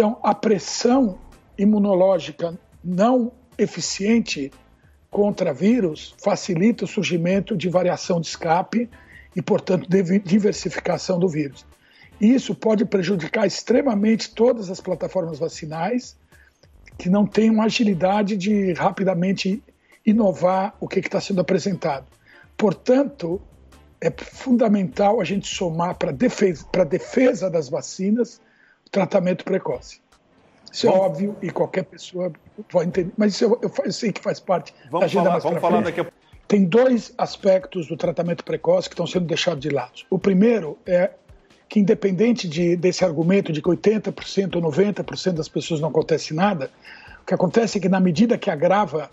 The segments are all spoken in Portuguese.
Então, a pressão imunológica não eficiente contra vírus facilita o surgimento de variação de escape e, portanto, diversificação do vírus. Isso pode prejudicar extremamente todas as plataformas vacinais que não têm uma agilidade de rapidamente inovar o que está sendo apresentado. Portanto, é fundamental a gente somar para defesa, a defesa das vacinas tratamento precoce. Isso é óbvio e qualquer pessoa vai entender. Mas isso eu, eu, eu sei que faz parte vamos da agenda falar, mais Vamos falar daqui a Tem dois aspectos do tratamento precoce que estão sendo deixados de lado. O primeiro é que, independente de, desse argumento de que 80% ou 90% das pessoas não acontece nada, o que acontece é que, na medida que agrava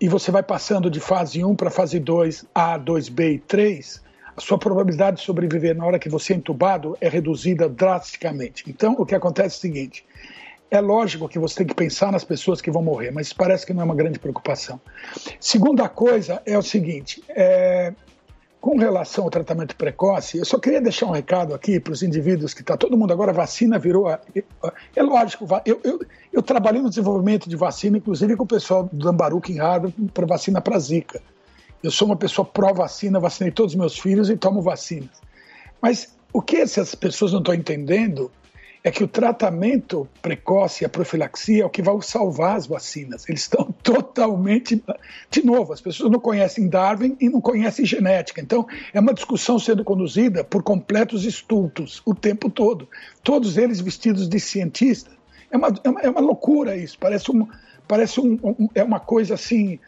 e você vai passando de fase 1 para fase 2, A, 2B e 3, a sua probabilidade de sobreviver na hora que você é entubado é reduzida drasticamente. Então, o que acontece é o seguinte: é lógico que você tem que pensar nas pessoas que vão morrer, mas parece que não é uma grande preocupação. Segunda coisa é o seguinte: é, com relação ao tratamento precoce, eu só queria deixar um recado aqui para os indivíduos que está todo mundo agora vacina virou. A, é lógico, eu, eu, eu, trabalhei no desenvolvimento de vacina, inclusive com o pessoal do Ambaruca em Harvard para vacina para Zika. Eu sou uma pessoa pró-vacina, vacinei todos os meus filhos e tomo vacinas. Mas o que essas pessoas não estão entendendo é que o tratamento precoce, a profilaxia, é o que vai salvar as vacinas. Eles estão totalmente. De novo, as pessoas não conhecem Darwin e não conhecem genética. Então, é uma discussão sendo conduzida por completos estultos o tempo todo. Todos eles vestidos de cientistas. É uma, é uma, é uma loucura isso. Parece, um, parece um, um, é uma coisa assim.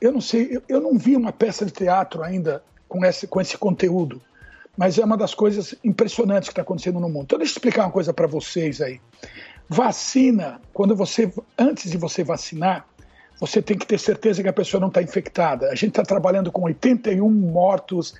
Eu não sei, eu, eu não vi uma peça de teatro ainda com esse, com esse conteúdo mas é uma das coisas impressionantes que está acontecendo no mundo. Então, deixa eu explicar uma coisa para vocês aí. Vacina, quando você, antes de você vacinar, você tem que ter certeza que a pessoa não está infectada. A gente está trabalhando com 81 mortos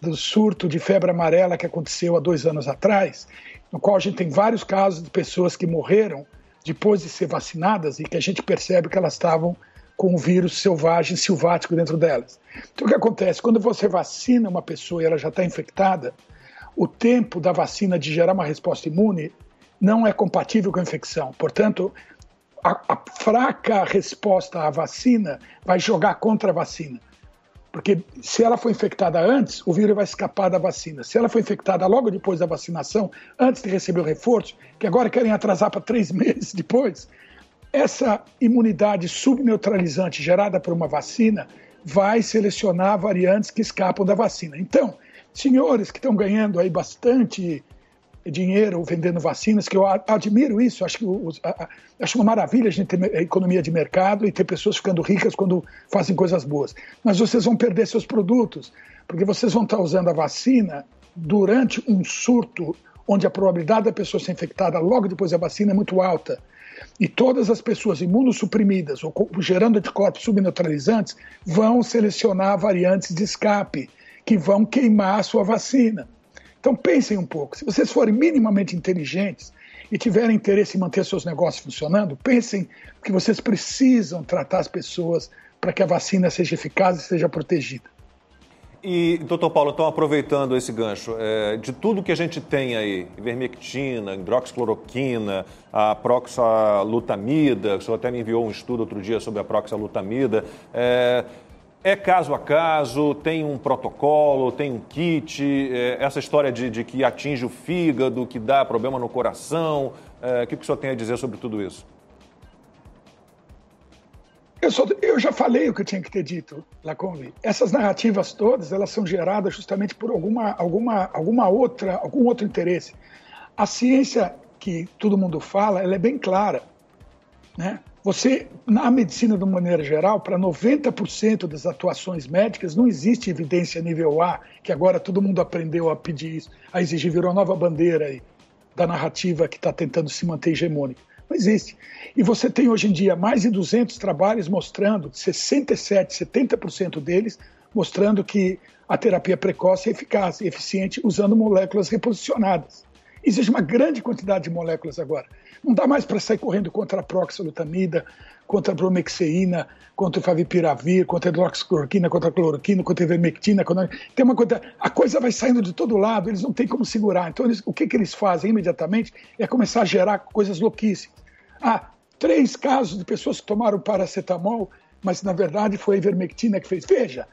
do surto de febre amarela que aconteceu há dois anos atrás, no qual a gente tem vários casos de pessoas que morreram depois de ser vacinadas e que a gente percebe que elas estavam com o vírus selvagem, silvático dentro delas. Então, o que acontece? Quando você vacina uma pessoa e ela já está infectada, o tempo da vacina de gerar uma resposta imune não é compatível com a infecção. Portanto, a, a fraca resposta à vacina vai jogar contra a vacina. Porque se ela foi infectada antes, o vírus vai escapar da vacina. Se ela foi infectada logo depois da vacinação, antes de receber o reforço, que agora querem atrasar para três meses depois, essa imunidade subneutralizante gerada por uma vacina vai selecionar variantes que escapam da vacina. Então, senhores que estão ganhando aí bastante dinheiro vendendo vacinas, que eu admiro isso, acho, que acho uma maravilha a gente ter economia de mercado e ter pessoas ficando ricas quando fazem coisas boas. Mas vocês vão perder seus produtos, porque vocês vão estar usando a vacina durante um surto onde a probabilidade da pessoa ser infectada logo depois da vacina é muito alta e todas as pessoas imunossuprimidas ou gerando anticorpos subneutralizantes vão selecionar variantes de escape que vão queimar a sua vacina. Então pensem um pouco. Se vocês forem minimamente inteligentes e tiverem interesse em manter seus negócios funcionando, pensem que vocês precisam tratar as pessoas para que a vacina seja eficaz e seja protegida. E, doutor Paulo, então aproveitando esse gancho, é, de tudo que a gente tem aí, ivermectina, hidroxicloroquina, a proxalutamida, o senhor até me enviou um estudo outro dia sobre a proxalutamida, é, é caso a caso, tem um protocolo, tem um kit, é, essa história de, de, que atinge o fígado, que dá problema no coração, é, o que, que o senhor tem a dizer sobre tudo isso? Eu, só, eu, já falei o que eu tinha que ter dito, Lacombe. Essas narrativas todas, elas são geradas justamente por alguma, alguma, alguma outra, algum outro interesse. A ciência que todo mundo fala, ela é bem clara, né? Você, na medicina de uma maneira geral, para 90% das atuações médicas, não existe evidência nível A, que agora todo mundo aprendeu a pedir isso, a exigir, virou a nova bandeira aí da narrativa que está tentando se manter hegemônica. Não existe. E você tem hoje em dia mais de 200 trabalhos mostrando, 67, 70% deles, mostrando que a terapia precoce é eficaz e eficiente usando moléculas reposicionadas. Existe uma grande quantidade de moléculas agora. Não dá mais para sair correndo contra a proxalutamida, contra a bromexeína, contra o favipiravir, contra a hidroxicloroquina, contra a cloroquina, contra a ivermectina. Contra... Tem uma coisa, a coisa vai saindo de todo lado, eles não têm como segurar. Então, eles, o que, que eles fazem imediatamente é começar a gerar coisas louquíssimas. Ah, três casos de pessoas que tomaram paracetamol, mas na verdade foi a ivermectina que fez. Veja,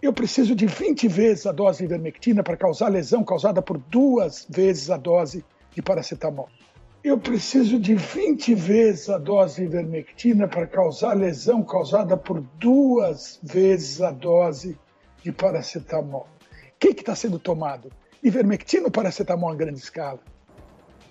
eu preciso de 20 vezes a dose de ivermectina para causar lesão causada por duas vezes a dose de paracetamol. Eu preciso de 20 vezes a dose de ivermectina para causar lesão causada por duas vezes a dose de paracetamol. O que está sendo tomado? Ivermectina ou paracetamol em grande escala?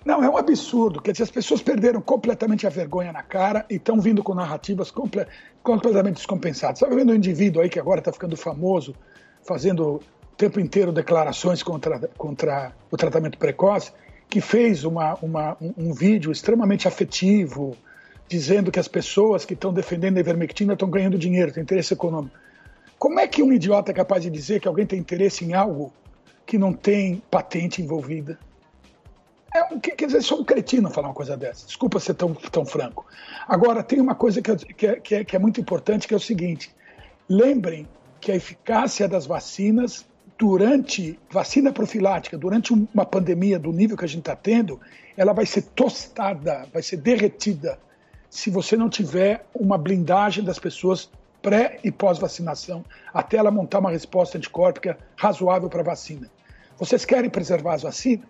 Não, é um absurdo. Quer dizer, as pessoas perderam completamente a vergonha na cara e estão vindo com narrativas comple completamente descompensadas. Estava vendo um indivíduo aí que agora está ficando famoso, fazendo o tempo inteiro declarações contra, contra o tratamento precoce, que fez uma, uma, um, um vídeo extremamente afetivo, dizendo que as pessoas que estão defendendo a ivermectina estão ganhando dinheiro, têm interesse econômico. Como é que um idiota é capaz de dizer que alguém tem interesse em algo que não tem patente envolvida? É quer dizer, sou um cretino falar uma coisa dessa. Desculpa ser tão, tão franco. Agora, tem uma coisa que, que, é, que, é, que é muito importante, que é o seguinte. Lembrem que a eficácia das vacinas durante vacina profilática, durante uma pandemia do nível que a gente está tendo, ela vai ser tostada, vai ser derretida, se você não tiver uma blindagem das pessoas pré e pós-vacinação, até ela montar uma resposta anticorpíca razoável para a vacina. Vocês querem preservar as vacinas?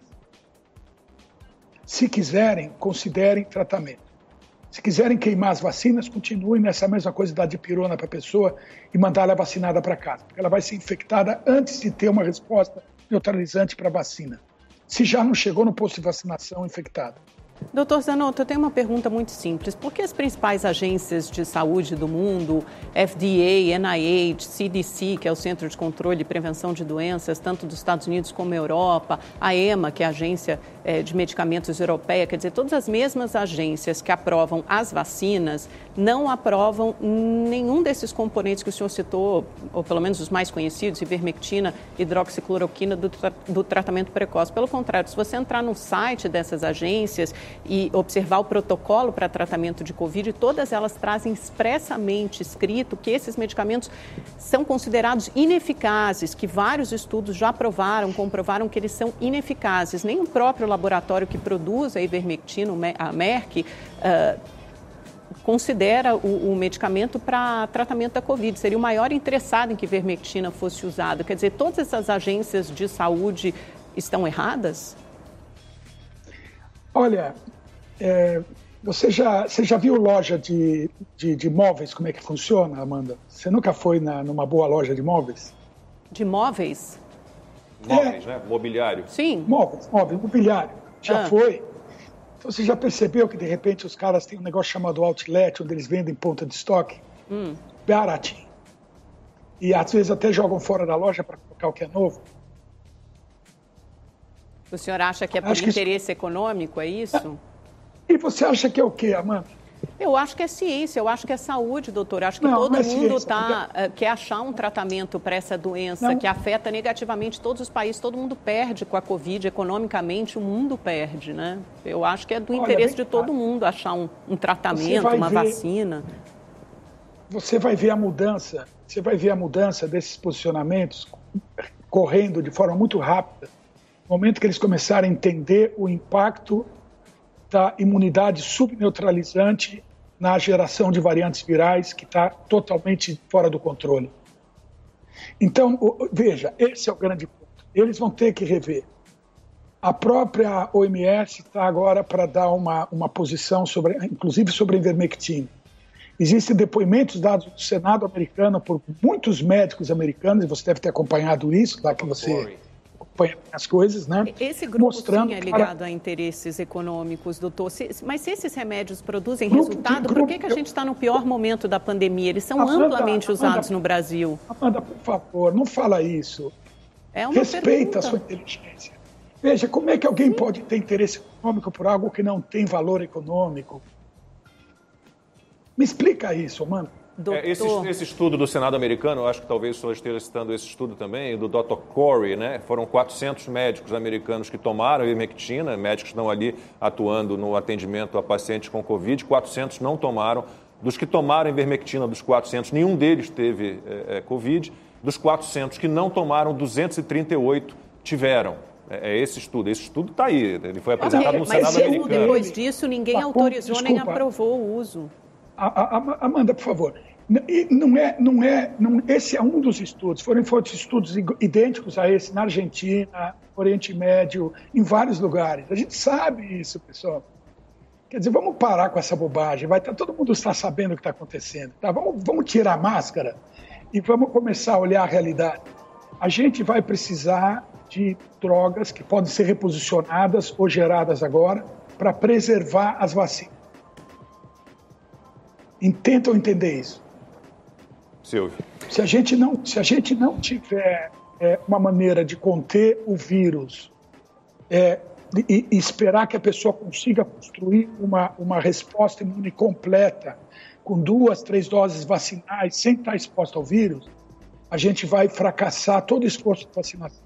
Se quiserem, considerem tratamento. Se quiserem queimar as vacinas, continuem nessa mesma coisa de dar de pirona para a pessoa e mandar ela vacinada para casa. Porque ela vai ser infectada antes de ter uma resposta neutralizante para a vacina. Se já não chegou no posto de vacinação infectada. Doutor Zanotto, eu tenho uma pergunta muito simples. Por que as principais agências de saúde do mundo, FDA, NIH, CDC, que é o Centro de Controle e Prevenção de Doenças, tanto dos Estados Unidos como Europa, a EMA, que é a Agência é, de Medicamentos Europeia, quer dizer, todas as mesmas agências que aprovam as vacinas, não aprovam nenhum desses componentes que o senhor citou, ou pelo menos os mais conhecidos, ivermectina, hidroxicloroquina, do, tra do tratamento precoce. Pelo contrário, se você entrar no site dessas agências e observar o protocolo para tratamento de Covid, todas elas trazem expressamente escrito que esses medicamentos são considerados ineficazes, que vários estudos já provaram, comprovaram que eles são ineficazes. Nem o próprio laboratório que produz a ivermectina, a Merck, uh, considera o, o medicamento para tratamento da Covid. Seria o maior interessado em que ivermectina fosse usada. Quer dizer, todas essas agências de saúde estão erradas? Olha, é, você, já, você já viu loja de, de, de, móveis, como é que funciona, Amanda? Você nunca foi na, numa boa loja de móveis? De móveis? Móveis, é. né? Mobiliário. Sim. Móveis, móveis, mobiliário. Já ah. foi? Então, você já percebeu que, de repente, os caras têm um negócio chamado outlet, onde eles vendem ponta de estoque? Hum. Baratinho. E, às vezes, até jogam fora da loja para colocar o que é novo. O senhor acha que é por acho interesse econômico, é isso? E você acha que é o quê, Amanda? Eu acho que é ciência, eu acho que é saúde, doutor. Eu acho que não, todo não é mundo tá, uh, quer achar um tratamento para essa doença não. que afeta negativamente todos os países. Todo mundo perde com a Covid, economicamente o mundo perde, né? Eu acho que é do Olha, interesse de todo mundo achar um, um tratamento, uma ver, vacina. Você vai ver a mudança, você vai ver a mudança desses posicionamentos correndo de forma muito rápida no momento que eles começarem a entender o impacto da imunidade subneutralizante na geração de variantes virais, que está totalmente fora do controle. Então, veja, esse é o grande ponto. Eles vão ter que rever. A própria OMS está agora para dar uma, uma posição, sobre, inclusive sobre a ivermectina. Existem depoimentos dados no Senado americano por muitos médicos americanos, e você deve ter acompanhado isso, lá que você acompanha as coisas, né? Esse grupo mostrando sim é ligado para... a interesses econômicos, doutor. Se, mas se esses remédios produzem grupo, resultado, grupo, por que, que a gente está no pior momento da pandemia? Eles são Amanda, amplamente usados Amanda, no Brasil. Amanda, por favor, não fala isso. É Respeita pergunta. a sua inteligência. Veja, como é que alguém sim. pode ter interesse econômico por algo que não tem valor econômico? Me explica isso, Amanda. Doutor... É, esse, esse, estudo do Senado americano, eu acho que talvez o senhor esteja citando esse estudo também, do Dr. Corey, né? Foram 400 médicos americanos que tomaram ivermectina, médicos estão ali atuando no atendimento a pacientes com Covid, 400 não tomaram. Dos que tomaram ivermectina, dos 400, nenhum deles teve é, é, Covid. Dos 400 que não tomaram, 238 tiveram. É, é esse estudo. Esse estudo está aí. Ele foi apresentado no Senado americano. Mas depois disso, ninguém autorizou nem aprovou o uso. A, a, Amanda, por favor. Não é, não é, não, esse é um dos estudos. Foram, foram estudos idênticos a esse na Argentina, Oriente Médio, em vários lugares. A gente sabe isso, pessoal. Quer dizer, vamos parar com essa bobagem. Vai, tá, todo mundo está sabendo o que está acontecendo. Tá? Vamos, vamos tirar a máscara e vamos começar a olhar a realidade. A gente vai precisar de drogas que podem ser reposicionadas ou geradas agora para preservar as vacinas. Tentam entender isso. Silvio. Se a gente não, se a gente não tiver é, uma maneira de conter o vírus é, e, e, esperar que a pessoa consiga construir uma, uma resposta imune completa com duas, três doses vacinais sem estar exposta ao vírus, a gente vai fracassar todo o esforço de vacinação.